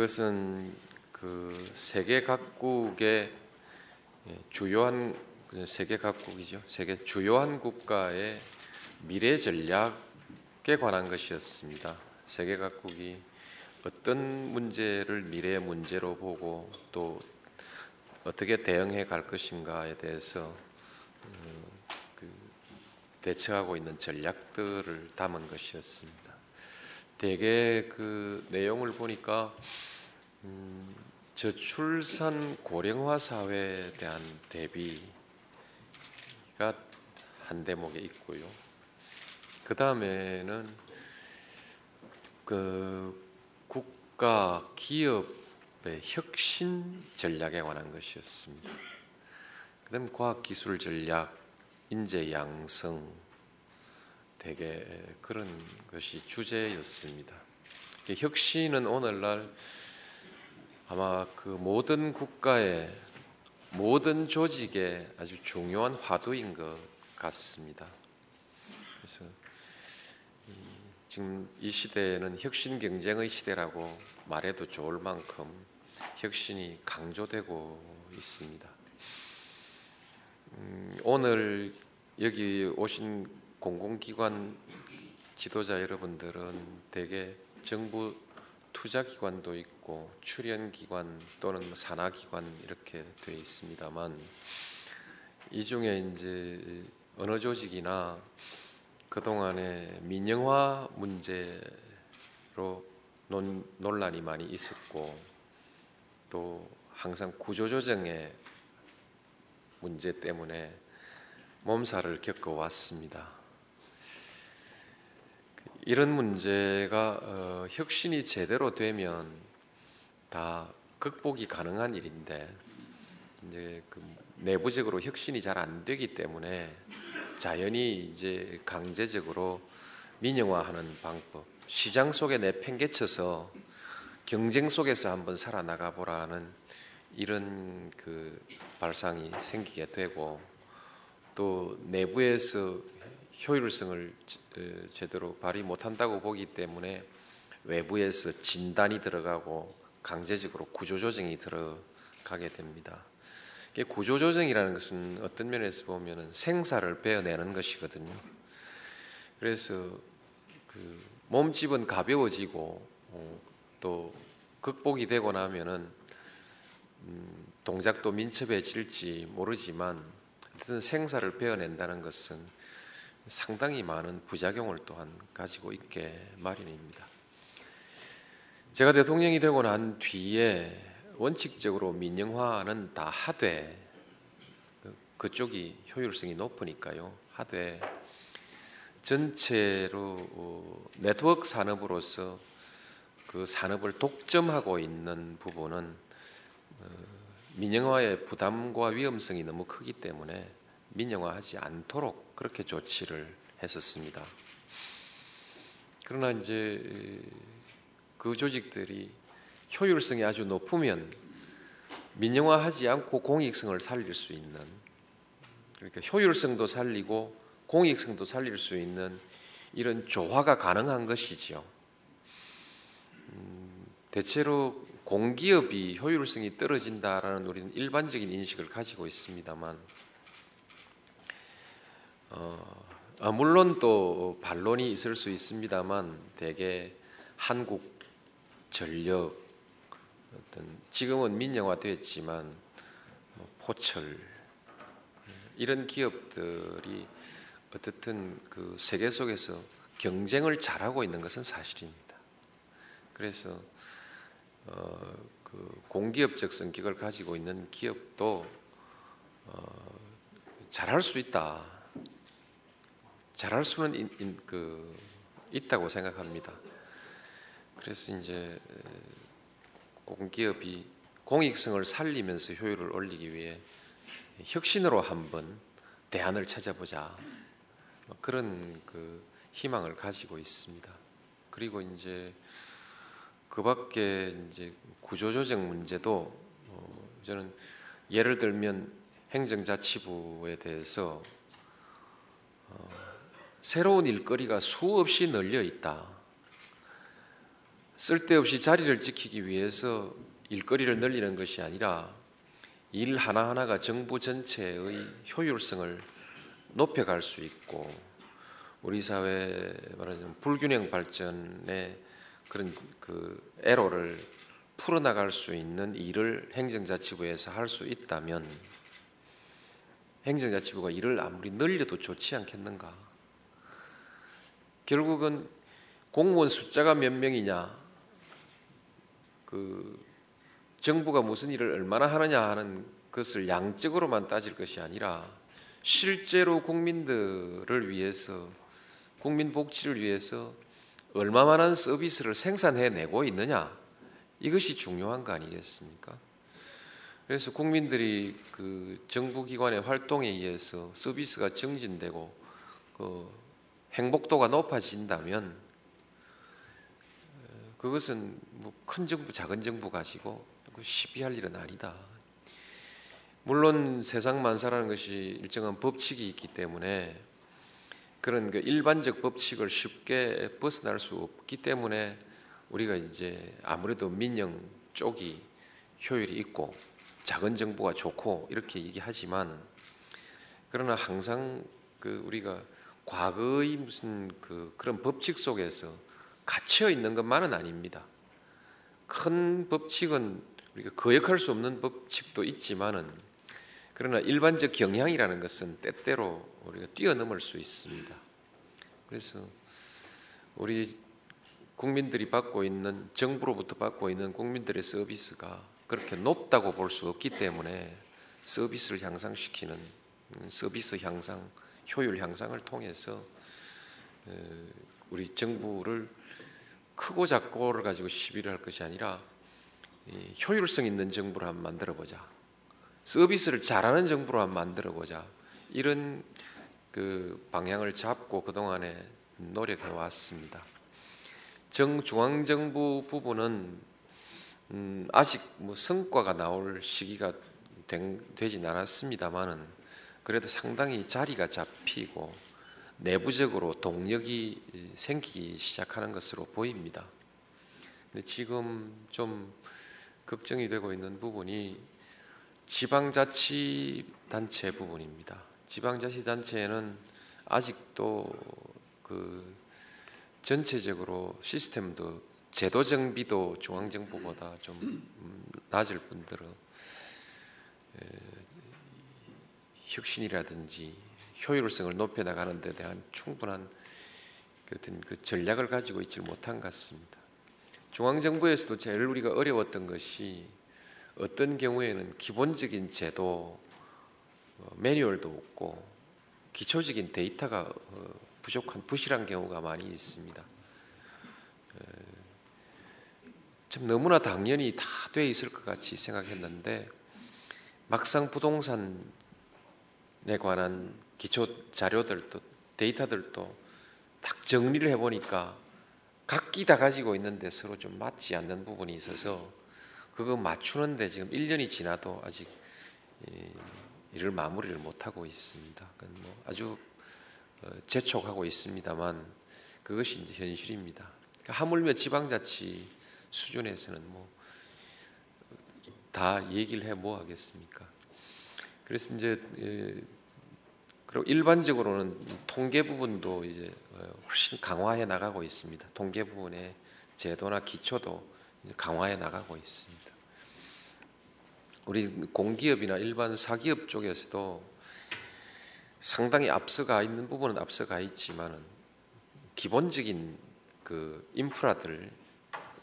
그것은 그 세계 각국의 예, 주요한 그 세계 각국이죠. 세계 주요한 국가의 미래 전략에 관한 것이었습니다. 세계 각국이 어떤 문제를 미래의 문제로 보고 또 어떻게 대응해 갈 것인가에 대해서 음, 그 대처하고 있는 전략들을 담은 것이었습니다. 대개 그 내용을 보니까 음, 저출산 고령화 사회에 대한 대비가 한 대목에 있고요. 그 다음에는 그 국가 기업의 혁신 전략에 관한 것이었습니다. 그다음 과학 기술 전략, 인재 양성 되게 그런 것이 주제였습니다. 혁신은 오늘날 아마 그 모든 국가의 모든 조직의 아주 중요한 화두인 것 같습니다. 그래서 이, 지금 이 시대에는 혁신 경쟁의 시대라고 말해도 좋을 만큼 혁신이 강조되고 있습니다. 음, 오늘 여기 오신 공공기관 지도자 여러분들은 대개 정부 투자기관도 있고 출연기관 또는 뭐 산하기관 이렇게 되어 있습니다만 이 중에 이제 어느 조직이나 그동안에 민영화 문제로 논, 논란이 많이 있었고 또 항상 구조조정의 문제 때문에 몸살을 겪어왔습니다. 이런 문제가 어, 혁신이 제대로 되면 다 극복이 가능한 일인데 이제 그 내부적으로 혁신이 잘 안 되기 때문에 자연히 이제 강제적으로 민영화하는 방법, 시장 속에 내팽개쳐서 경쟁 속에서 한번 살아나가 보라는 이런 그 발상이 생기게 되고 또 내부에서 효율성을 제대로 발휘 못한다고 보기 때문에 외부에서 진단이 들어가고 강제적으로 구조조정이 들어가게 됩니다. 구조조정이라는 것은 어떤 면에서 보면 생사를 베어내는 것이거든요. 그래서 그 몸집은 가벼워지고 어, 또 극복이 되고 나면은 음, 동작도 민첩해질지 모르지만 어쨌든 생사를 베어낸다는 것은 상당히 많은 부작용을 또한 가지고 있게 마련입니다. 제가 대통령이 되고 난 뒤에 원칙적으로 민영화는 다 하되 그쪽이 효율성이 높으니까요. 하되 전체로 어, 네트워크 산업으로서 그 산업을 독점하고 있는 부분은 어, 민영화의 부담과 위험성이 너무 크기 때문에 민영화하지 않도록 그렇게 조치를 했었습니다. 그러나 이제 그 조직들이 효율성이 아주 높으면 민영화하지 않고 공익성을 살릴 수 있는 그러니까 효율성도 살리고 공익성도 살릴 수 있는 이런 조화가 가능한 것이지요. 음, 대체로 공기업이 효율성이 떨어진다라는 우리는 일반적인 인식을 가지고 있습니다만 어, 아, 물론 또 반론이 있을 수 있습니다만 대개 한국 전력 어떤 지금은 민영화됐지만 뭐 포철 이런 기업들이 어떻든 그 세계 속에서 경쟁을 잘하고 있는 것은 사실입니다. 그래서 어, 그 공기업적 성격을 가지고 있는 기업도 어, 잘할 수 있다. 잘할 수는 인, 인, 그, 있다고 생각합니다. 그래서 이제 꼭 공기업이 공익성을 살리면서 효율을 올리기 위해 혁신으로 한번 대안을 찾아보자 뭐 그런 그 희망을 가지고 있습니다. 그리고 이제 그밖에 이제 구조조정 문제도 어, 저는 예를 들면 행정자치부에 대해서 어, 새로운 일거리가 수없이 널려 있다. 쓸데없이 자리를 지키기 위해서 일거리를 늘리는 것이 아니라 일 하나하나가 정부 전체의 효율성을 높여갈 수 있고 우리 사회 말하자면 불균형 발전의 그런 그 애로를 풀어나갈 수 있는 일을 행정자치부에서 할 수 있다면 행정자치부가 일을 아무리 늘려도 좋지 않겠는가? 결국은 공무원 숫자가 몇 명이냐, 그 정부가 무슨 일을 얼마나 하느냐 하는 것을 양적으로만 따질 것이 아니라 실제로 국민들을 위해서 국민 복지를 위해서 얼마만한 서비스를 생산해내고 있느냐 이것이 중요한 거 아니겠습니까? 그래서 국민들이 그 정부 기관의 활동에 의해서 서비스가 증진되고 그 행복도가 높아진다면 어, 그것은 뭐 큰 정부, 작은 정부 가지고 그 시비할 일은 아니다. 물론 세상 만사라는 것이 일정한 법칙이 있기 때문에 그런 그 일반적 법칙을 쉽게 벗어날 수 없기 때문에 우리가 이제 아무래도 민영 쪽이 효율이 있고 작은 정부가 좋고 이렇게 얘기하지만 그러나 항상 그 우리가 과거의 무슨 그 그런 법칙 속에서 갇혀 있는 것만은 아닙니다. 큰 법칙은 우리가 거역할 수 없는 법칙도 있지만은 그러나 일반적 경향이라는 것은 때때로 우리가 뛰어넘을 수 있습니다. 그래서 우리 국민들이 받고 있는 정부로부터 받고 있는 국민들의 서비스가 그렇게 높다고 볼 수 없기 때문에 서비스를 향상시키는 음, 서비스 향상, 효율 향상을 통해서 어, 우리 정부를 크고 작고를 가지고 시비를 할 것이 아니라 효율성 있는 정부를 한번 만들어 보자. 서비스를 잘하는 정부로 한번 만들어 보자. 이런 그 방향을 잡고 그동안에 노력해 왔습니다. 정 중앙정부 부분은 음, 아직 뭐 성과가 나올 시기가 된, 되진 않았습니다만은 그래도 상당히 자리가 잡히고 내부적으로 동력이 생기기 시작하는 것으로 보입니다. 근데 지금 좀 걱정이 되고 있는 부분이 지방자치단체 부분입니다. 지방자치단체는 아직도 그 전체적으로 시스템도 제도 정비도 중앙정부보다 좀 음, 낮을 뿐더러 혁신이라든지 효율성을 높여 나가는 데 대한 충분한 그 어떤 그 전략을 가지고 있지 못한 것 같습니다. 중앙정부에서도 제일 우리가 어려웠던 것이 어떤 경우에는 기본적인 제도 어, 매뉴얼도 없고 기초적인 데이터가 어, 부족한 부실한 경우가 많이 있습니다. 참 너무나 당연히 다 돼 있을 것 같이 생각했는데 막상 부동산에 관한 기초 자료들도 데이터들도 딱 정리를 해보니까 각기 다 가지고 있는데 서로 좀 맞지 않는 부분이 있어서 그거 맞추는데 지금 1년이 지나도 아직 일을 마무리를 못하고 있습니다. 뭐 아주 어, 재촉하고 있습니다만 그것이 이제 현실입니다. 그러니까 하물며 지방자치 수준에서는 뭐 다 얘기를 해 뭐 하겠습니까? 그래서 이제 그리고 일반적으로는 통계 부분도 이제 어, 훨씬 강화해 나가고 있습니다. 통계 부분의 제도나 기초도 강화해 나가고 있습니다. 우리 공기업이나 일반 사기업 쪽에서도 상당히 앞서가 있는 부분은 앞서가 있지만은 기본적인 그 인프라들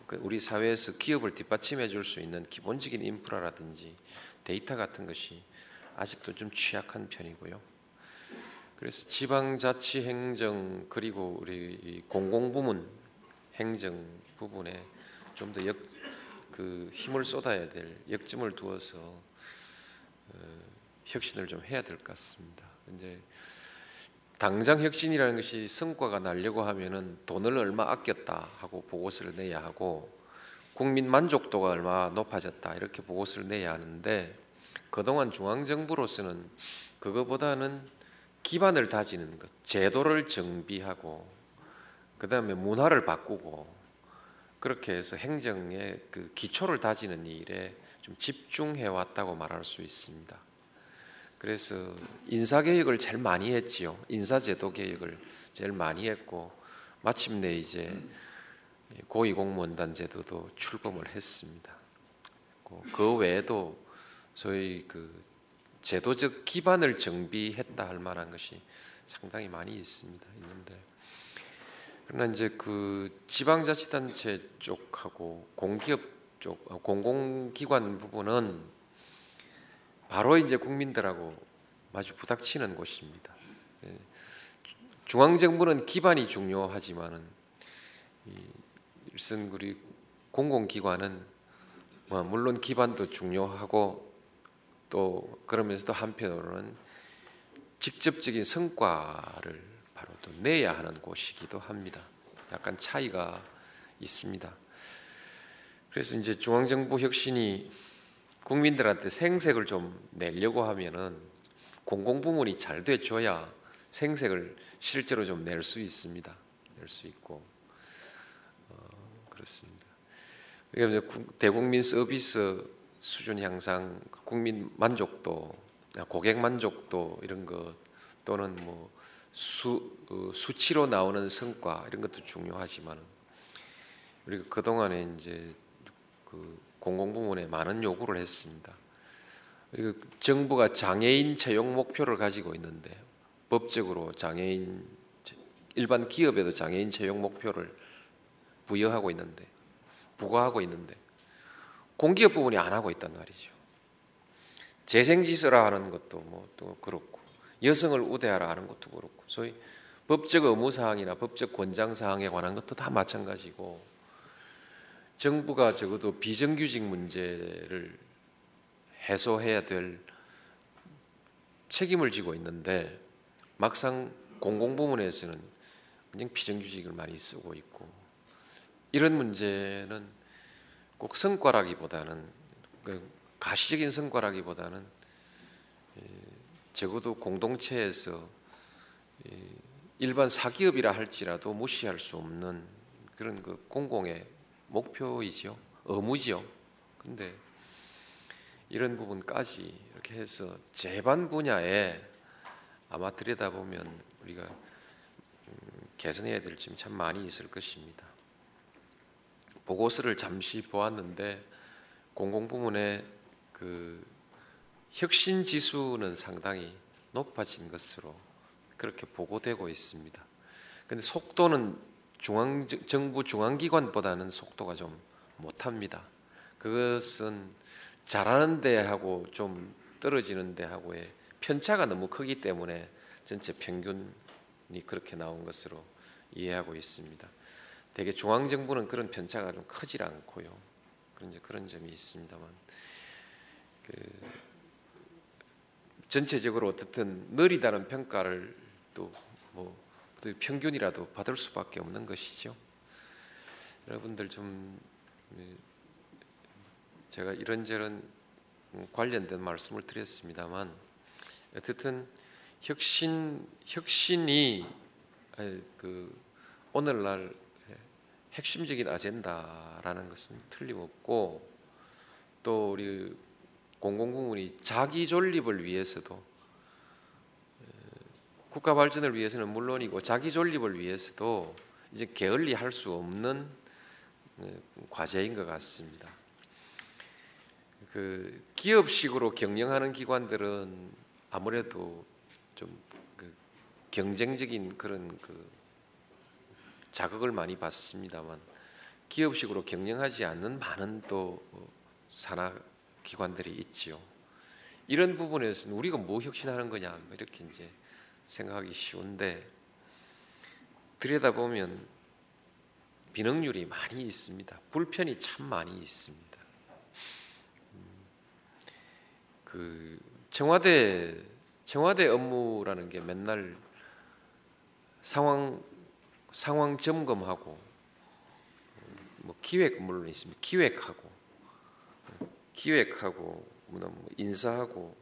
그 우리 사회에서 기업을 뒷받침해 줄 수 있는 기본적인 인프라라든지 데이터 같은 것이 아직도 좀 취약한 편이고요. 그래서 지방자치 행정 그리고 우리 공공부문 행정 부분에 좀더그 힘을 쏟아야 될 역점을 두어서 어, 혁신을 좀 해야 될 것 같습니다. 이제 당장 혁신이라는 것이 성과가 나려고 하면은 돈을 얼마 아꼈다 하고 보고서를 내야 하고 국민 만족도가 얼마 높아졌다 이렇게 보고서를 내야 하는데 그동안 중앙 정부로서는 그거보다는 기반을 다지는 것, 제도를 정비하고 그 다음에 문화를 바꾸고 그렇게 해서 행정의 그 기초를 다지는 일에 좀 집중해 왔다고 말할 수 있습니다. 그래서 인사 개혁을 제일 많이 했지요. 인사 제도 개혁을 제일 많이 했고 마침내 이제 고위 공무원단 제도도 출범을 했습니다. 그 외에도 저희 그 제도적 기반을 정비했다 할 만한 것이 상당히 많이 있습니다. 있는데 그러나 이제 그 지방자치단체 쪽하고 공기업 쪽 어, 공공기관 부분은 바로 이제 국민들하고 마주 부닥치는 곳입니다. 예. 중앙정부는 기반이 중요하지만은 일선 우리 공공기관은 뭐 물론 기반도 중요하고 또 그러면서도 한편으로는 직접적인 성과를 바로 또 내야 하는 곳이기도 합니다. 약간 차이가 있습니다. 그래서 이제 중앙정부 혁신이 국민들한테 생색을 좀 내려고 하면은 공공부문이 잘 돼줘야 생색을 실제로 좀 낼 수 있습니다. 낼 수 있고 어, 그렇습니다. 그러니까 대국민 서비스 수준 향상, 국민 만족도, 고객 만족도 이런 것 또는 뭐 수, 어, 수치로 나오는 성과 이런 것도 중요하지만 우리가 그 동안에 이제 그 공공부문에 많은 요구를 했습니다. 정부가 장애인 채용 목표를 가지고 있는데 법적으로 장애인 일반 기업에도 장애인 채용 목표를 부여하고 있는데 부과하고 있는데 공기업 부분이 안 하고 있단 말이죠. 재생지서라 하는 것도 뭐 또 그렇고 여성을 우대하라 하는 것도 그렇고 소위 법적 의무 사항이나 법적 권장 사항에 관한 것도 다 마찬가지고 정부가 적어도 비정규직 문제를 해소해야 될 책임을 지고 있는데 막상 공공부문에서는 그냥 비정규직을 많이 쓰고 있고 이런 문제는 꼭 성과라기보다는 그 가시적인 성과라기보다는 적어도 공동체에서 일반 사기업이라 할지라도 무시할 수 없는 그런 그 공공의 목표이죠. 의무지요. 근데 이런 부분까지 이렇게 해서 재반 분야에 아마 들여다보면 우리가 음, 개선해야 될 점이 참 많이 있을 것입니다. 보고서를 잠시 보았는데 공공 부문의 그 혁신 지수는 상당히 높아진 것으로 그렇게 보고되고 있습니다. 근데 속도는 중앙 정부 중앙기관보다는 속도가 좀 못합니다. 그것은 잘하는 데하고 좀 떨어지는 데하고의 편차가 너무 크기 때문에 전체 평균이 그렇게 나온 것으로 이해하고 있습니다. 대개 중앙 정부는 그런 편차가 좀 크질 않고요. 그런 그런 점이 있습니다만 그 전체적으로 어떻든 느리다는 평가를 또뭐 평균이라도 받을 수밖에 없는 것이죠. 여러분들 좀 제가 이런저런 관련된 말씀을 드렸습니다만 어쨌든 혁신 혁신이 그 오늘날 핵심적인 아젠다라는 것은 틀림없고 또 우리 공공부문이 자기 존립을 위해서도 국가 발전을 위해서는 물론이고 자기 존립을 위해서도 이제 게을리 할 수 없는 어, 과제인 것 같습니다. 그 기업식으로 경영하는 기관들은 아무래도 좀 그 경쟁적인 그런 그 자극을 많이 받습니다만 기업식으로 경영하지 않는 많은 또 뭐 산하 기관들이 있지요. 이런 부분에서는 우리가 뭐 혁신하는 거냐 뭐 이렇게 이제 생각하기 쉬운데 들여다보면 비능률이 많이 있습니다. 불편이 참 많이 있습니다. 음, 그 청와대 청와대 업무라는 게 맨날 상황 상황 점검하고 뭐 기획 물론 있습니다. 기획하고 기획하고 뭐 인사하고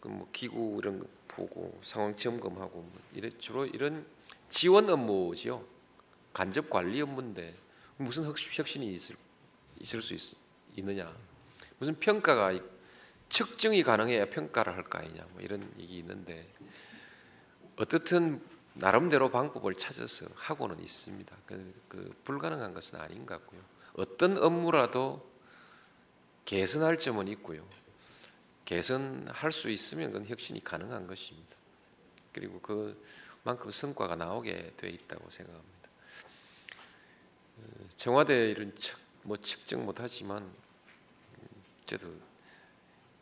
그뭐 기구 이런 거 보고 상황 점검하고 뭐 이래 주로 이런 지원 업무지요. 간접 관리 업무인데 무슨 혁신이 있을 있을 수 있, 있느냐? 무슨 평가가 측정이 가능해야 평가를 할 거 아니냐? 뭐 이런 얘기 있는데 어떻든 나름대로 방법을 찾아서 하고는 있습니다. 그, 그 불가능한 것은 아닌 것 같고요. 어떤 업무라도 개선할 점은 있고요. 개선할 수 있으면 그건 혁신이 가능한 것입니다. 그리고 그만큼 성과가 나오게 되어 있다고 생각합니다. 어, 청와대 이런 측, 뭐 측정 못하지만 저도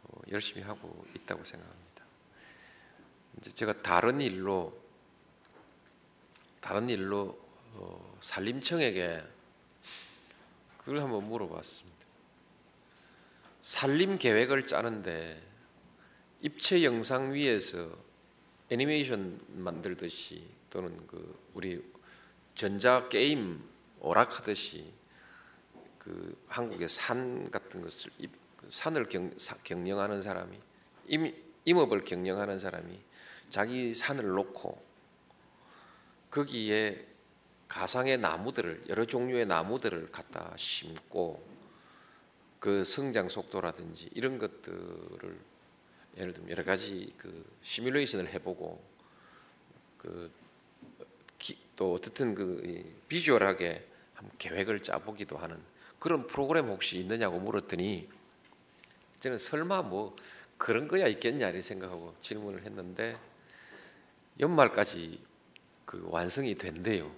어, 열심히 하고 있다고 생각합니다. 이제 제가 다른 일로 다른 일로 어, 산림청에게 그걸 한번 물어봤습니다. 산림 계획을 짜는데 입체 영상 위에서 애니메이션 만들듯이 또는 그 우리 전자 게임 오락하듯이 그 한국의 산 같은 것을 그 산을 경, 경영하는 사람이 임, 임업을 경영하는 사람이 자기 산을 놓고 거기에 가상의 나무들을 여러 종류의 나무들을 갖다 심고 그 성장 속도라든지 이런 것들을 예를 들면 여러 가지 그 시뮬레이션을 해보고 그또 어떻든 그 비주얼하게 계획을 짜보기도 하는 그런 프로그램 혹시 있느냐고 물었더니 저는 설마 뭐 그런 거야 있겠냐 이 생각하고 질문을 했는데 연말까지 그 완성이 된대요.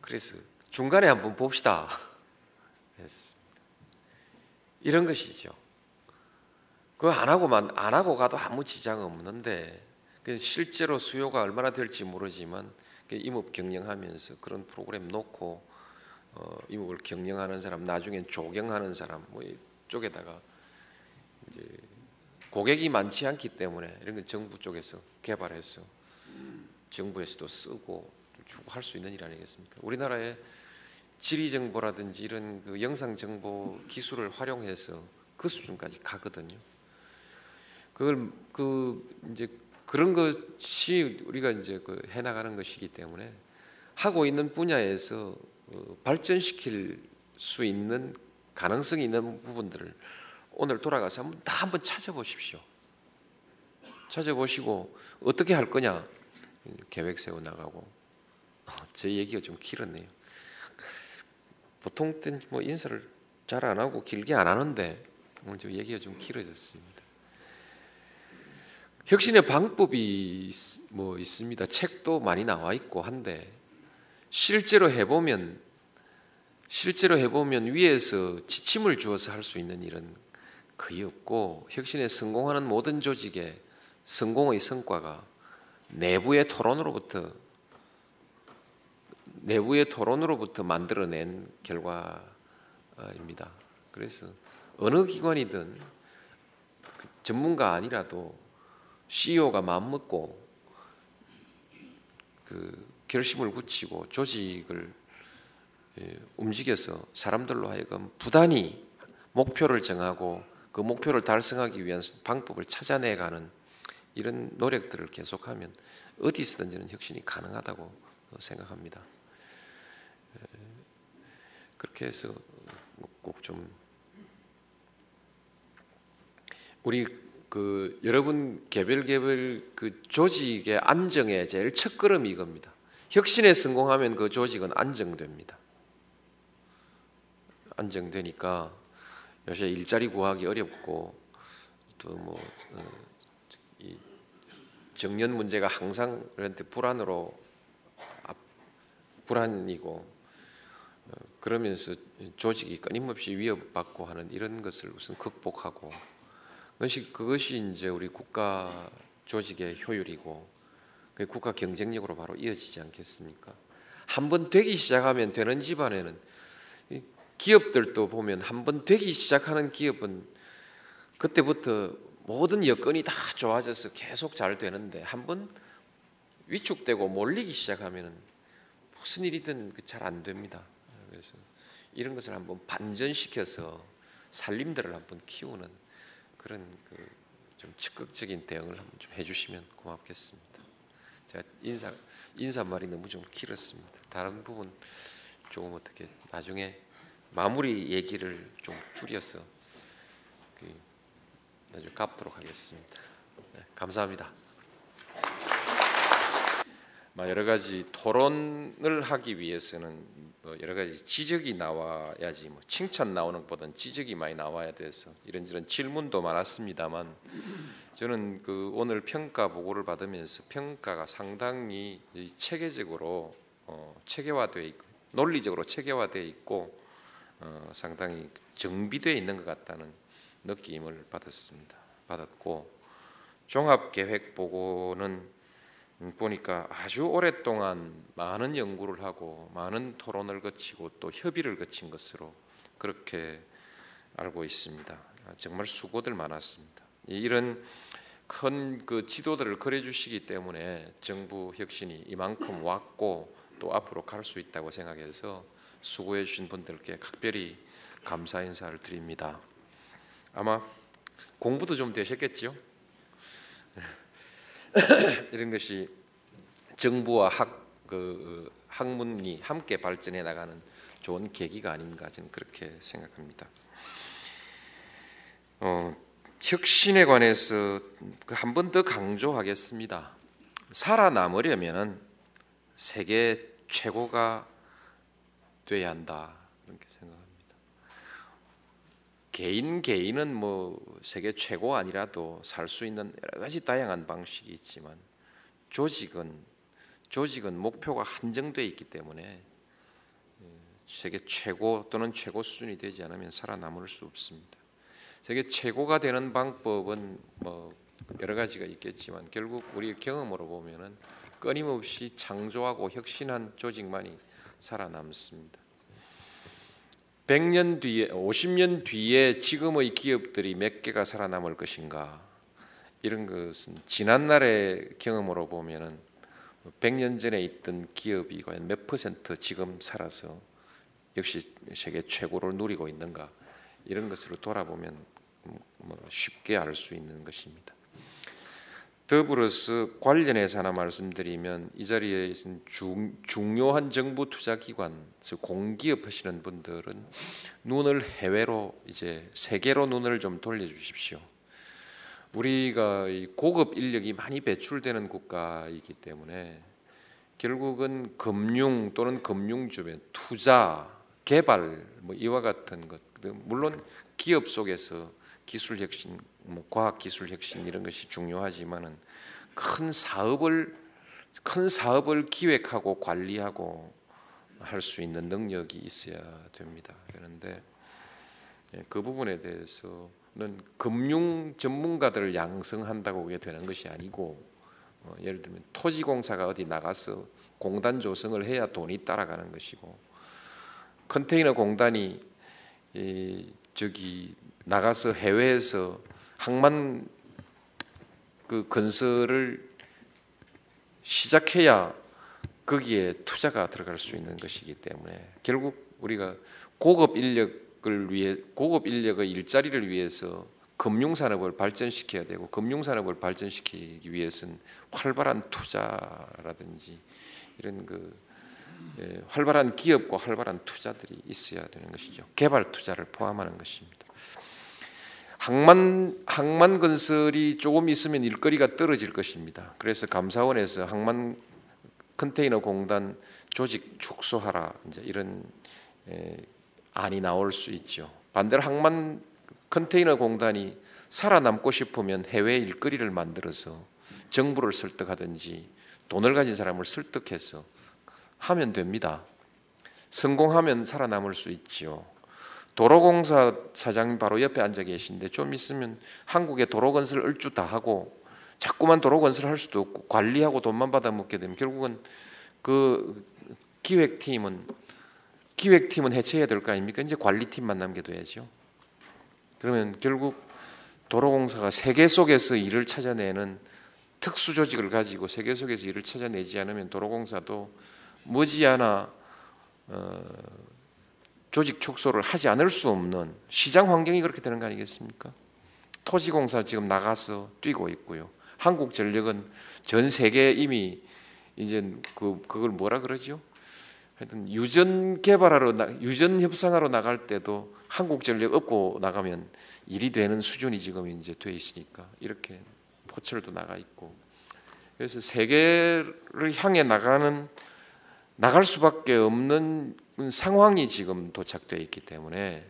그래서 중간에 한번 봅시다. 이런 것이죠. 그거 안 하고만 안 하고 가도 아무 지장 없는데 그 실제로 수요가 얼마나 될지 모르지만 그 임업 경영하면서 그런 프로그램 놓고 어, 임업을 경영하는 사람, 나중엔 조경하는 사람 뭐 이쪽에다가 이제 고객이 많지 않기 때문에 이런 건 정부 쪽에서 개발해서 정부에서도 쓰고 주고 할 수 있는 일 아니겠습니까? 우리나라에 지리 정보라든지 이런 그 영상 정보 기술을 활용해서 그 수준까지 가거든요. 그걸 그 이제 그런 것이 우리가 이제 그 해나가는 것이기 때문에 하고 있는 분야에서 어, 발전시킬 수 있는 가능성이 있는 부분들을 오늘 돌아가서 한번 다 한번 찾아보십시오. 찾아보시고 어떻게 할 거냐 계획 세워 나가고 제 얘기가 좀 길었네요. 보통 때뭐 인사를 잘 안 하고 길게 안 하는데 오늘 좀 얘기가 좀 길어졌습니다. 혁신의 방법이 뭐 있습니다. 책도 많이 나와 있고 한데 실제로 해보면 실제로 해보면 위에서 지침을 주어서 할 수 있는 일은 거의 없고 혁신에 성공하는 모든 조직의 성공의 성과가 내부의 토론으로부터 내부의 토론으로부터 만들어낸 결과입니다. 그래서 어느 기관이든 그 전문가 아니라도 CEO가 마음 먹고 그 결심을 굳히고 조직을 예, 움직여서 사람들로 하여금 부단히 목표를 정하고 그 목표를 달성하기 위한 방법을 찾아내가는 이런 노력들을 계속하면 어디서든지는 혁신이 가능하다고 생각합니다. 그렇게 해서 꼭 좀 우리 그 여러분 개별 개별 그 조직의 안정의 제일 첫 걸음이 이겁니다. 혁신에 성공하면 그 조직은 안정됩니다. 안정되니까 요새 일자리 구하기 어렵고 또뭐 어, 정년 문제가 항상 우리한테 불안으로 불안이고 어, 그러면서 조직이 끊임없이 위협받고 하는 이런 것을 우선 극복하고 그것이 그것이 이제 우리 국가 조직의 효율이고 국가 경쟁력으로 바로 이어지지 않겠습니까? 한 번 되기 시작하면 되는 집안에는 기업들도 보면 한 번 되기 시작하는 기업은 그때부터 모든 여건이 다 좋아져서 계속 잘 되는데 한 번 위축되고 몰리기 시작하면은 무슨 일이든 잘 안 됩니다. 그래서 이런 것을 한번 반전시켜서 살림들을 한번 키우는 그런 그 좀 적극적인 대응을 한번 좀 해주시면 고맙겠습니다. 제가 인사 인사 말이 너무 좀 길었습니다. 다른 부분 조금 어떻게 나중에 마무리 얘기를 좀 줄여서 그 나중에 갚도록 하겠습니다. 네, 감사합니다. 막 여러 가지 토론을 하기 위해서는 뭐 여러 가지 지적이 나와야지 뭐 칭찬 나오는 것보다는 지적이 많이 나와야 돼서 이런저런 질문도 많았습니다만 저는 그 오늘 평가 보고를 받으면서 평가가 상당히 이 체계적으로 어, 체계화되어 있고 논리적으로 체계화되어 있고 어, 상당히 정비되어 있는 것 같다는 느낌을 받았습니다. 받았고 종합 계획 보고는 음, 보니까 아주 오랫동안 많은 연구를 하고 많은 토론을 거치고 또 협의를 거친 것으로 그렇게 알고 있습니다. 아, 정말 수고들 많았습니다. 이런 큰 그 지도들을 그려주시기 때문에 정부 혁신이 이만큼 왔고 또 앞으로 갈 수 있다고 생각해서 수고해 주신 분들께 각별히 감사 인사를 드립니다. 아마 공부도 좀 되셨겠지요? 이런 것이 정부와 학 그 학문이 함께 발전해 나가는 좋은 계기가 아닌가 저는 그렇게 생각합니다. 어, 혁신에 관해서 그한번 더 강조하겠습니다. 살아남으려면은 세계 최고가 돼야 한다. 개인 개인은 뭐 세계 최고 아니라도 살 수 있는 여러 가지 다양한 방식이 있지만 조직은 조직은 목표가 한정되어 있기 때문에 예, 세계 최고 또는 최고 수준이 되지 않으면 살아남을 수 없습니다. 세계 최고가 되는 방법은 뭐 여러 가지가 있겠지만 결국 우리 경험으로 보면은 끊임없이 창조하고 혁신한 조직만이 살아남습니다. 100년 뒤에 50년 뒤에 지금의 기업들이 몇 개가 살아남을 것인가 이런 것은 지난 날의 경험으로 보면은 100년 전에 있던 기업이 과연 몇 퍼센트 지금 살아서 역시 세계 최고를 누리고 있는가 이런 것으로 돌아보면 뭐 쉽게 알 수 있는 것입니다. 더불어서 관련해서 하나 말씀드리면 이 자리에 있는 중, 중요한 정부 투자 기관, 공기업 하시는 분들은 눈을 해외로 이제 세계로 눈을 좀 돌려 주십시오. 우리가 고급 인력이 많이 배출되는 국가이기 때문에 결국은 금융 또는 금융 주변 투자, 개발 뭐 이와 같은 것 물론 기업 속에서 기술 혁신, 뭐 과학 기술 혁신 이런 것이 중요하지만은 큰 사업을 큰 사업을 기획하고 관리하고 할 수 있는 능력이 있어야 됩니다. 그런데 예, 그 부분에 대해서는 금융 전문가들을 양성한다고 그게 되는 것이 아니고 어, 예를 들면 토지공사가 어디 나가서 공단 조성을 해야 돈이 따라가는 것이고 컨테이너 공단이 이, 저기 나가서 해외에서 항만 그 건설을 시작해야 거기에 투자가 들어갈 수 있는 것이기 때문에 결국 우리가 고급 인력을 위해 고급 인력의 일자리를 위해서 금융 산업을 발전시켜야 되고 금융 산업을 발전시키기 위해서는 활발한 투자라든지 이런 그 예, 활발한 기업과 활발한 투자들이 있어야 되는 것이죠. 개발 투자를 포함하는 것입니다. 항만 항만 건설이 조금 있으면 일거리가 떨어질 것입니다. 그래서 감사원에서 항만 컨테이너 공단 조직 축소하라 이제 이런 에, 안이 나올 수 있죠. 반대로 항만 컨테이너 공단이 살아남고 싶으면 해외 일거리를 만들어서 정부를 설득하든지 돈을 가진 사람을 설득해서 하면 됩니다. 성공하면 살아남을 수 있지요. 도로공사 사장님 바로 옆에 앉아 계신데 좀 있으면 한국의 도로 건설 얼추 다 하고 자꾸만 도로 건설할 수도 없고 관리하고 돈만 받아 먹게 되면 결국은 그 기획팀은 기획팀은 해체해야 될 거 아닙니까? 이제 관리팀만 남겨둬야죠. 그러면 결국 도로공사가 세계 속에서 일을 찾아내는 특수 조직을 가지고 세계 속에서 일을 찾아내지 않으면 도로공사도 머지않아 어, 조직 축소를 하지 않을 수 없는 시장 환경이 그렇게 되는 거 아니겠습니까? 토지공사 지금 나가서 뛰고 있고요. 한국전력은 전 세계 이미 이제 그 그걸 뭐라 그러죠? 하여튼 유전 개발하러 나, 유전 협상하러 나갈 때도 한국전력 업고 나가면 일이 되는 수준이 지금 이제 돼 있으니까 이렇게 포철도 나가 있고 그래서 세계를 향해 나가는 나갈 수밖에 없는 상황이 지금 도착되어 있기 때문에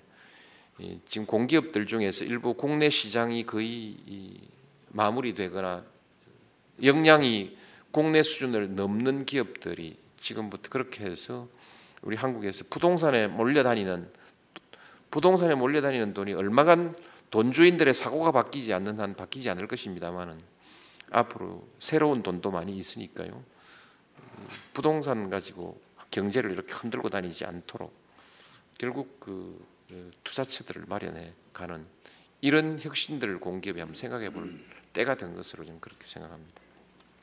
지금 공기업들 중에서 일부 국내 시장이 거의 마무리되거나 역량이 국내 수준을 넘는 기업들이 지금부터 그렇게 해서 우리 한국에서 부동산에 몰려다니는 부동산에 몰려다니는 돈이 얼마간 돈주인들의 사고가 바뀌지 않는 한 바뀌지 않을 것입니다만은 앞으로 새로운 돈도 많이 있으니까요. 부동산 가지고 경제를 이렇게 흔들고 다니지 않도록 결국 그 투자처들을 마련해 가는 이런 혁신들을 공기업이 한번 생각해 볼 때가 된 것으로 저는 그렇게 생각합니다.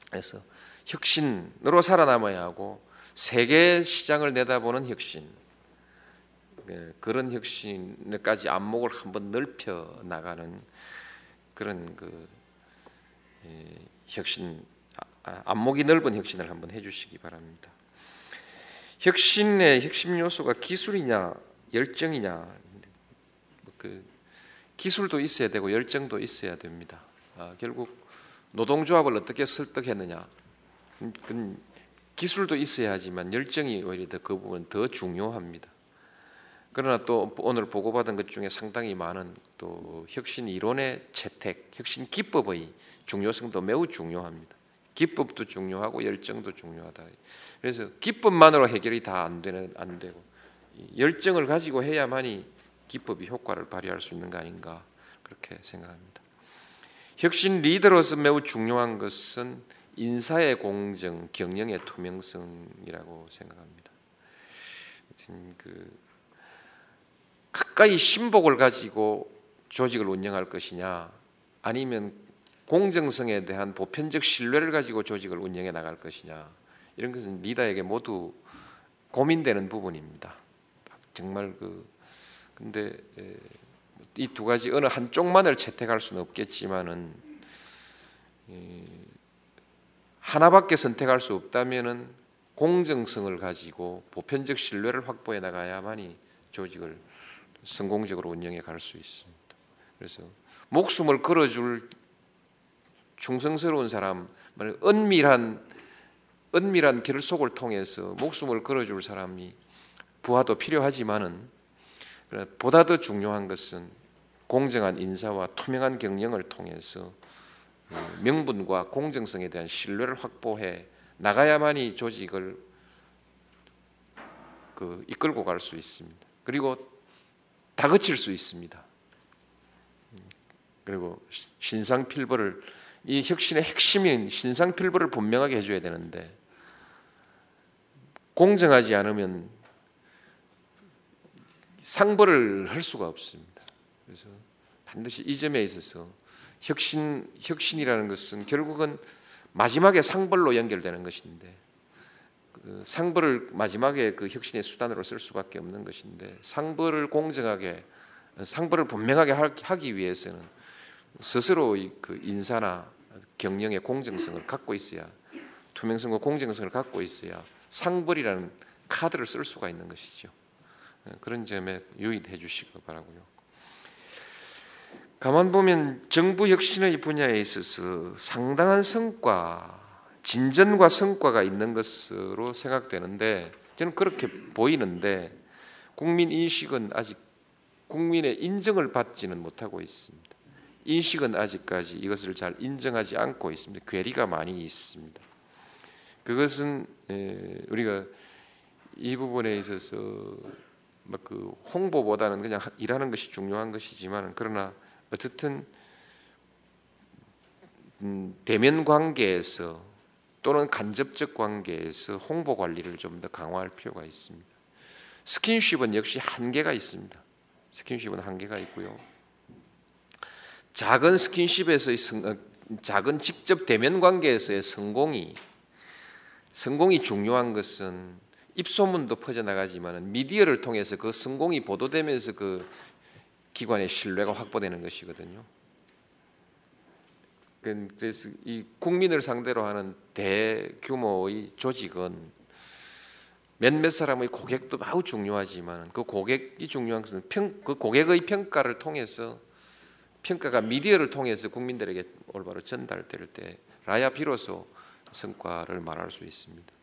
그래서 혁신으로 살아남아야 하고 세계 시장을 내다보는 혁신 그런 혁신까지 안목을 한번 넓혀 나가는 그런 그 혁신 안목이 넓은 혁신을 한번 해주시기 바랍니다. 혁신의 핵심 요소가 기술이냐 열정이냐 그 기술도 있어야 되고 열정도 있어야 됩니다. 아, 결국 노동조합을 어떻게 설득했느냐 그 기술도 있어야 하지만 열정이 오히려 더그 부분 더 중요합니다. 그러나 또 오늘 보고받은 것 중에 상당히 많은 또 혁신 이론의 채택, 혁신 기법의 중요성도 매우 중요합니다. 기법도 중요하고 열정도 중요하다. 그래서 기법만으로 해결이 다 안 되는 안 되고 열정을 가지고 해야만이 기법이 효과를 발휘할 수 있는 거 아닌가 그렇게 생각합니다. 혁신 리더로서 매우 중요한 것은 인사의 공정, 경영의 투명성이라고 생각합니다. 그 가까이 신복을 가지고 조직을 운영할 것이냐, 아니면 공정성에 대한 보편적 신뢰를 가지고 조직을 운영해 나갈 것이냐, 이런 것은 리더에게 모두 고민되는 부분입니다. 정말 그 근데 이 두 가지 어느 한쪽만을 채택할 수는 없겠지만은 하나밖에 선택할 수 없다면은 공정성을 가지고 보편적 신뢰를 확보해 나가야만이 조직을 성공적으로 운영해 갈 수 있습니다. 그래서 목숨을 걸어줄 충성스러운 사람, 은밀한 은밀한 결속을 통해서 목숨을 걸어줄 사람이 부하도 필요하지만은 보다 더 중요한 것은 공정한 인사와 투명한 경영을 통해서 명분과 공정성에 대한 신뢰를 확보해 나가야만이 조직을 그 이끌고 갈 수 있습니다. 그리고 다그칠 수 있습니다. 그리고 신상필벌을 이 혁신의 핵심인 신상필벌을 분명하게 해줘야 되는데 공정하지 않으면 상벌을 할 수가 없습니다. 그래서 반드시 이 점에 있어서 혁신 혁신이라는 것은 결국은 마지막에 상벌로 연결되는 것인데 그 상벌을 마지막에 그 혁신의 수단으로 쓸 수밖에 없는 것인데 상벌을 공정하게 상벌을 분명하게 하기 위해서는 스스로 그 인사나 경영의 공정성을 갖고 있어야 투명성과 공정성을 갖고 있어야 상벌이라는 카드를 쓸 수가 있는 것이죠. 그런 점에 유의해 주시기 바라고요. 가만 보면 정부 혁신의 분야에 있어서 상당한 성과, 진전과 성과가 있는 것으로 생각되는데 저는 그렇게 보이는데 국민 인식은 아직 국민의 인정을 받지는 못하고 있습니다. 인식은 아직까지 이것을 잘 인정하지 않고 있습니다. 괴리가 많이 있습니다. 그것은 우리가 이 부분에 있어서 그 홍보보다는 그냥 일하는 것이 중요한 것이지만 그러나 어쨌든 음, 대면 관계에서 또는 간접적 관계에서 홍보 관리를 좀 더 강화할 필요가 있습니다. 스킨십은 역시 한계가 있습니다. 스킨십은 한계가 있고요. 작은 스킨십에서의 성, 어, 작은 직접 대면 관계에서의 성공이 성공이 중요한 것은 입소문도 퍼져나가지만 미디어를 통해서 그 성공이 보도되면서 그 기관의 신뢰가 확보되는 것이거든요. 그, 그래서 이 국민을 상대로 하는 대규모의 조직은 몇몇 사람의 고객도 매우 중요하지만 그 고객이 중요한 것은 평, 그 고객의 평가를 통해서 평가가 미디어를 통해서 국민들에게 올바로 전달될 때라야 비로소 성과를 말할 수 있습니다.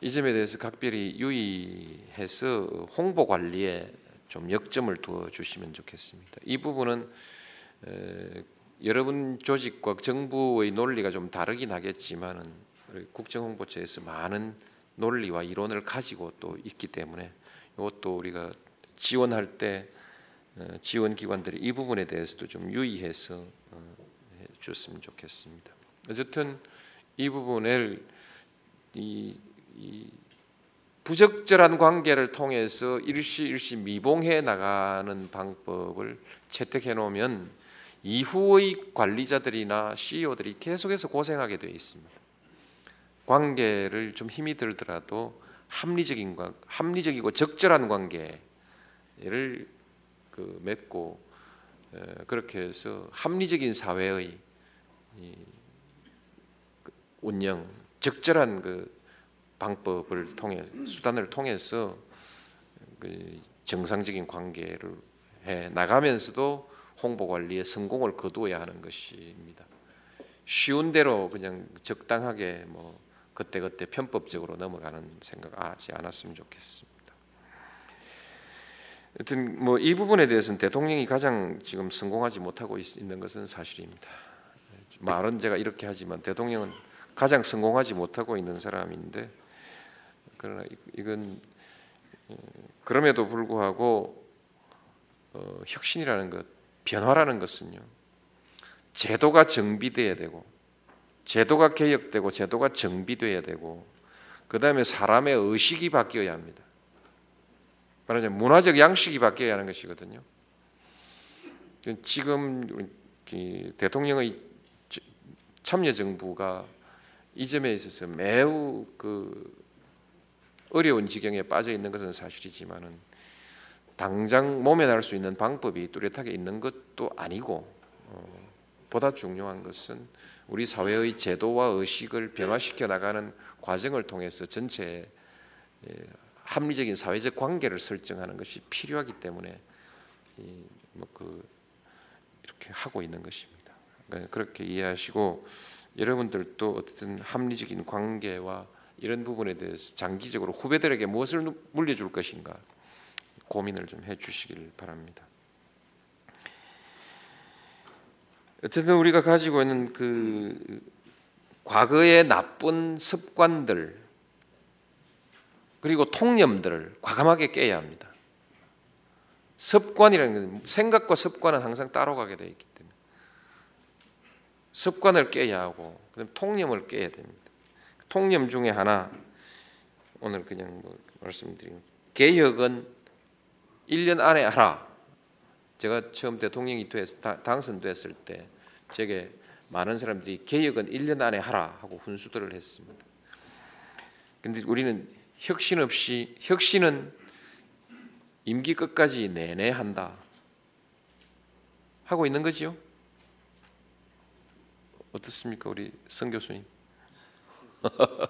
이 점에 대해서 각별히 유의해서 홍보 관리에 좀 역점을 두어 주시면 좋겠습니다. 이 부분은 에, 여러분 조직과 정부의 논리가 좀 다르긴 하겠지만은 국정홍보처에서 많은 논리와 이론을 가지고 또 있기 때문에 이것도 우리가 지원할 때 어, 지원 기관들이 이 부분에 대해서도 좀 유의해서 어, 줬으면 좋겠습니다. 어쨌든 이 부분을 이, 이 부적절한 관계를 통해서 일시 일시 미봉해 나가는 방법을 채택해 놓으면 이후의 관리자들이나 CEO들이 계속해서 고생하게 되어 있습니다. 관계를 좀 힘이 들더라도 합리적인 관, 합리적이고 적절한 관계를 그 맺고 그렇게 해서 합리적인 사회의 그 운영, 적절한 그 방법을 통해 수단을 통해서 그 정상적인 관계를 해 나가면서도 홍보 관리에 성공을 거두어야 하는 것입니다. 쉬운 대로 그냥 적당하게 뭐 그때 그때 편법적으로 넘어가는 생각하지 않았으면 좋겠습니다. 여튼 뭐 이 부분에 대해서는 대통령이 가장 지금 성공하지 못하고 있 는 것은 사실입니다. 말은 제가 이렇게 하지만 대통령은 가장 성공하지 못하고 있는 사람인데 그러나 이건 어, 그럼에도 불구하고 어, 혁신이라는 것 변화라는 것은요. 제도가 정비돼야 되고 제도가 개혁되고 제도가 정비돼야 되고 그 다음에 사람의 의식이 바뀌어야 합니다. 말하자면 문화적 양식이 바뀌어야 하는 것이거든요. 지금 대통령의 참여 정부가 이 점에 있어서 매우 그 어려운 지경에 빠져 있는 것은 사실이지만은 당장 모면할 수 있는 방법이 뚜렷하게 있는 것도 아니고 어, 보다 중요한 것은 우리 사회의 제도와 의식을 변화시켜 나가는 과정을 통해서 전체 예, 합리적인 사회적 관계를 설정하는 것이 필요하기 때문에 뭐 그 이렇게 하고 있는 것입니다. 그러니까 그렇게 이해하시고 여러분들도 어쨌든 합리적인 관계와 이런 부분에 대해서 장기적으로 후배들에게 무엇을 물려줄 것인가 고민을 좀 해주시길 바랍니다. 어쨌든 우리가 가지고 있는 그 과거의 나쁜 습관들 그리고 통념들을 과감하게 깨야 합니다. 습관이라는 것은 생각과 습관은 항상 따로 가게 되어 있기 때문에 습관을 깨야 하고 그다음 통념을 깨야 됩니다. 통념 중에 하나 오늘 그냥 뭐 말씀드리면 개혁은 1년 안에 하라. 제가 처음 대통령이 됐, 당선됐을 때 제게 많은 사람들이 개혁은 1년 안에 하라 하고 훈수들을 했습니다. 근데 우리는 혁신 없이 혁신은 임기 끝까지 내내 한다 하고 있는 거지요. 어떻습니까, 우리 성 교수님?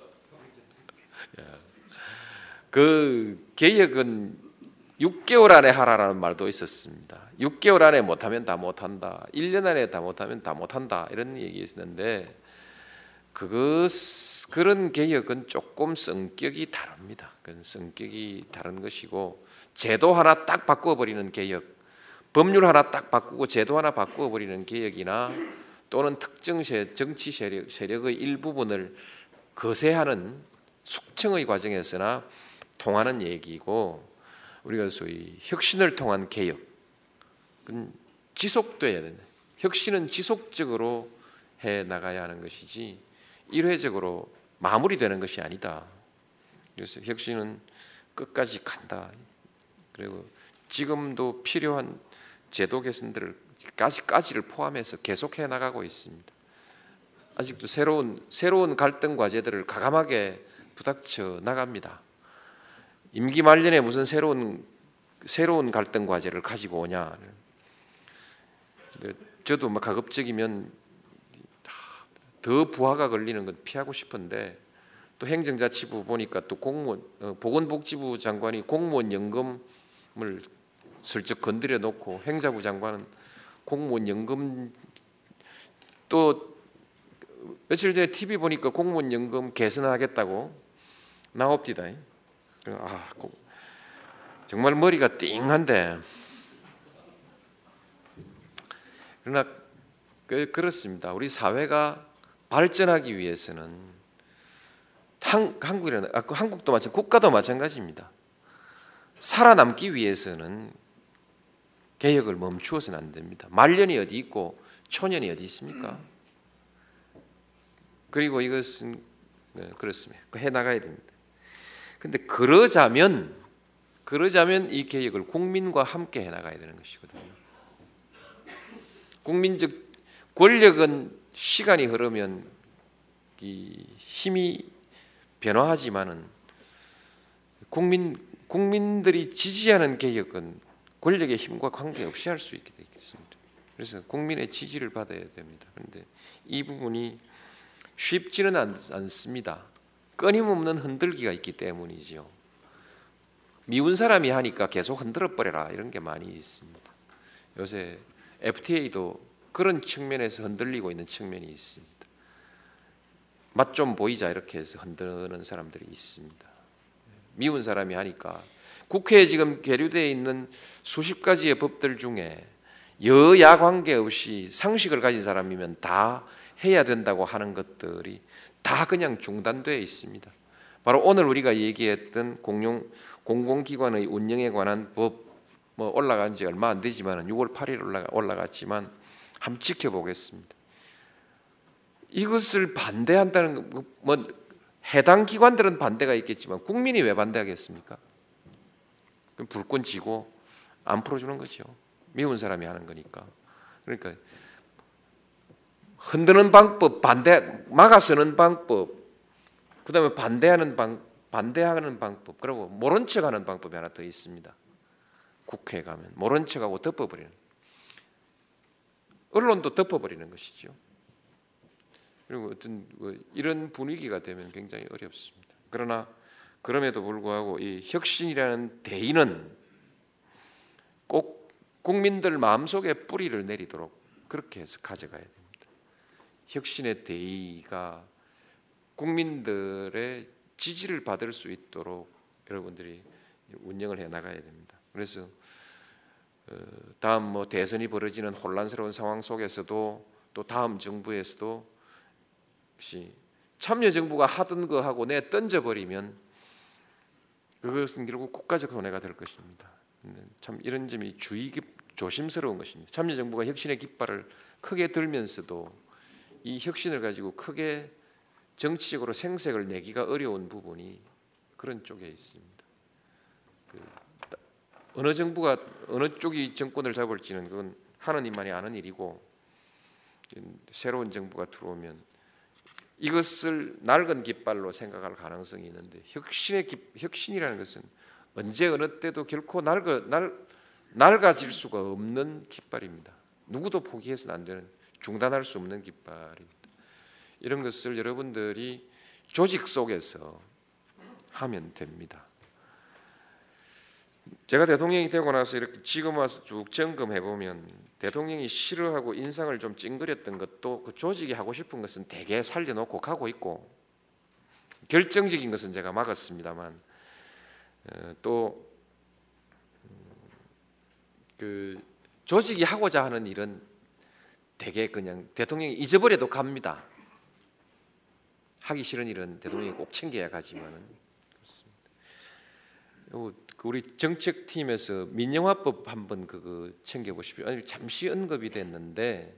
그 개혁은 6개월 안에 하라라는 말도 있었습니다. 6개월 안에 못하면 다 못한다. 1년 안에 다 못하면 다 못한다. 이런 얘기 있었는데 그것 그런 개혁은 조금 성격이 다릅니다. 그건 성격이 다른 것이고 제도 하나 딱 바꾸어 버리는 개혁, 법률 하나 딱 바꾸고 제도 하나 바꾸어 버리는 개혁이나 또는 특정 정치 세력, 세력의 일부분을 거세하는 숙청의 과정에서나 통하는 얘기고 우리가 소위 혁신을 통한 개혁은 지속돼야 된다. 혁신은 지속적으로 해 나가야 하는 것이지 일회적으로 마무리되는 것이 아니다. 그래서 혁신은 끝까지 간다. 그리고 지금도 필요한 제도 개선들을 까지까지를 포함해서 계속해 나가고 있습니다. 아직도 새로운 새로운 갈등 과제들을 가감하게 부닥쳐 나갑니다. 임기 말년에 무슨 새로운 새로운 갈등 과제를 가지고 오냐. 저도 막 가급적이면 더 부하가 걸리는 건 피하고 싶은데 또 행정자치부 보니까 또 공무원 어, 보건복지부 장관이 공무원 연금을 슬쩍 건드려 놓고 행자부 장관은 공무원 연금 또 며칠 전에 TV 보니까 공무원 연금 개선하겠다고 나옵디다. 아, 고- 정말 머리가 띵한데 그러나 그, 그렇습니다. 우리 사회가 발전하기 위해서는 한, 한국이라는 아, 그 한국도 마찬 국가도 마찬가지입니다. 살아남기 위해서는 개혁을 멈추어서는 안 됩니다. 말년이 어디 있고 초년이 어디 있습니까? 그리고 이것은 네, 그렇습니다. 해 나가야 됩니다. 근데 그러자면 그러자면 이 개혁을 국민과 함께 해 나가야 되는 것이거든요. 국민적 권력은 시간이 흐르면 이 힘이 변화하지만은 국민 국민들이 지지하는 개혁은 권력의 힘과 관계없이 할 수 있게 되겠습니다. 그래서 국민의 지지를 받아야 됩니다. 그런데 이 부분이 쉽지는 않, 않습니다. 끊임없는 흔들기가 있기 때문이지요. 미운 사람이 하니까 계속 흔들어 버려라 이런 게 많이 있습니다. 요새 FTA도 그런 측면에서 흔들리고 있는 측면이 있습니다. 맛 좀 보이자 이렇게 해서 흔드는 사람들이 있습니다. 미운 사람이 하니까 국회에 지금 계류되어 있는 수십 가지의 법들 중에 여야 관계없이 상식을 가진 사람이면 다 해야 된다고 하는 것들이 다 그냥 중단되어 있습니다. 바로 오늘 우리가 얘기했던 공용 공공기관의 운영에 관한 법 뭐 올라간 지 얼마 안 되지만 6월 8일 올라가 올라갔지만 한번 지켜보겠습니다. 이것을 반대한다는 거, 뭐 해당 기관들은 반대가 있겠지만 국민이 왜 반대하겠습니까? 불꽃 지고 안 풀어주는 거죠. 미운 사람이 하는 거니까. 그러니까 흔드는 방법, 반대 막아서는 방법, 그다음에 반대하는 방 반대하는 방법, 그리고 모른 척하는 방법이 하나 더 있습니다. 국회에 가면 모른 척하고 덮어버리는 언론도 덮어버리는 것이죠. 그리고 어떤 뭐 이런 분위기가 되면 굉장히 어렵습니다. 그러나 그럼에도 불구하고 이 혁신이라는 대의는 꼭 국민들 마음속에 뿌리를 내리도록 그렇게 해서 가져가야 됩니다. 혁신의 대의가 국민들의 지지를 받을 수 있도록 여러분들이 운영을 해 나가야 됩니다. 그래서 어, 다음 뭐 대선이 벌어지는 혼란스러운 상황 속에서도 또 다음 정부에서도 역시 참여 정부가 하던 거 하고 내 던져 버리면 그것은 결국 국가적 손해가 될 것입니다. 참 이런 점이 주의 깊 조심스러운 것입니다. 참여 정부가 혁신의 깃발을 크게 들면서도 이 혁신을 가지고 크게 정치적으로 생색을 내기가 어려운 부분이 그런 쪽에 있습니다. 그 어느 정부가 어느 쪽이 정권을 잡을지는 그건 하느님만이 아는 일이고 새로운 정부가 들어오면 이것을 낡은 깃발로 생각할 가능성이 있는데 혁신의 깃, 혁신이라는 것은 언제 어느 때도 결코 낡아, 낡, 낡아질 수가 없는 깃발입니다. 누구도 포기해서는 안 되는 중단할 수 없는 깃발입니다. 이런 것을 여러분들이 조직 속에서 하면 됩니다. 제가 대통령이 되고 나서 이렇게 지금 와서 쭉 점검해 보면 대통령이 싫어하고 인상을 좀 찡그렸던 것도 그 조직이 하고 싶은 것은 대개 살려놓고 가고 있고 결정적인 것은 제가 막았습니다만 어, 또그 조직이 하고자 하는 일은 대개 그냥 대통령이 잊어버려도 갑니다. 하기 싫은 일은 대통령이 꼭 챙겨야 가지만은 요, 그 우리 정책팀에서 민영화법 한번 그거 챙겨 보십시오. 아니 잠시 언급이 됐는데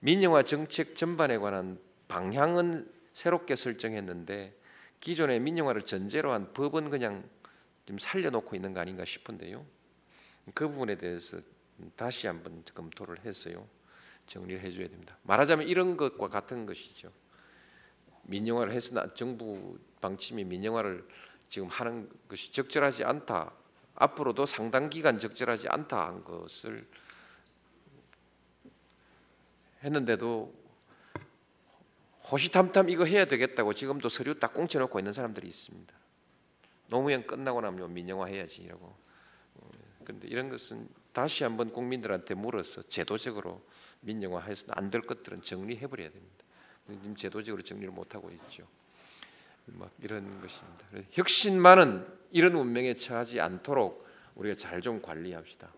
민영화 정책 전반에 관한 방향은 새롭게 설정했는데 기존의 민영화를 전제로 한 법은 그냥 좀 살려놓고 있는 거 아닌가 싶은데요. 그 부분에 대해서 다시 한번 검토를 해서요 정리를 해줘야 됩니다. 말하자면 이런 것과 같은 것이죠. 민영화를 해서 정부 방침이 민영화를 지금 하는 것이 적절하지 않다. 앞으로도 상당 기간 적절하지 않다 한 것을 했는데도 호시탐탐 이거 해야 되겠다고 지금도 서류 딱 꽁쳐놓고 있는 사람들이 있습니다. 노무현 끝나고 나면 민영화 해야지라고. 그런데 이런 것은 다시 한번 국민들한테 물어서 제도적으로 민영화해서 안될 것들은 정리해 버려야 됩니다. 지금 제도적으로 정리를 못 하고 있죠. 막 이런 것입니다. 혁신만은 이런 운명에 처하지 않도록 우리가 잘 좀 관리합시다.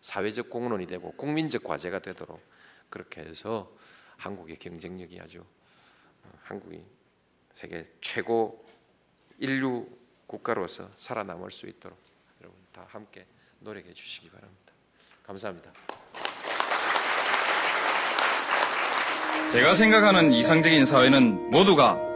사회적 공론이 되고 국민적 과제가 되도록 그렇게 해서 한국의 경쟁력이 아주 한국이 세계 최고 인류 국가로서 살아남을 수 있도록 여러분 다 함께 노력해 주시기 바랍니다. 감사합니다. 제가 생각하는 이상적인 사회는 모두가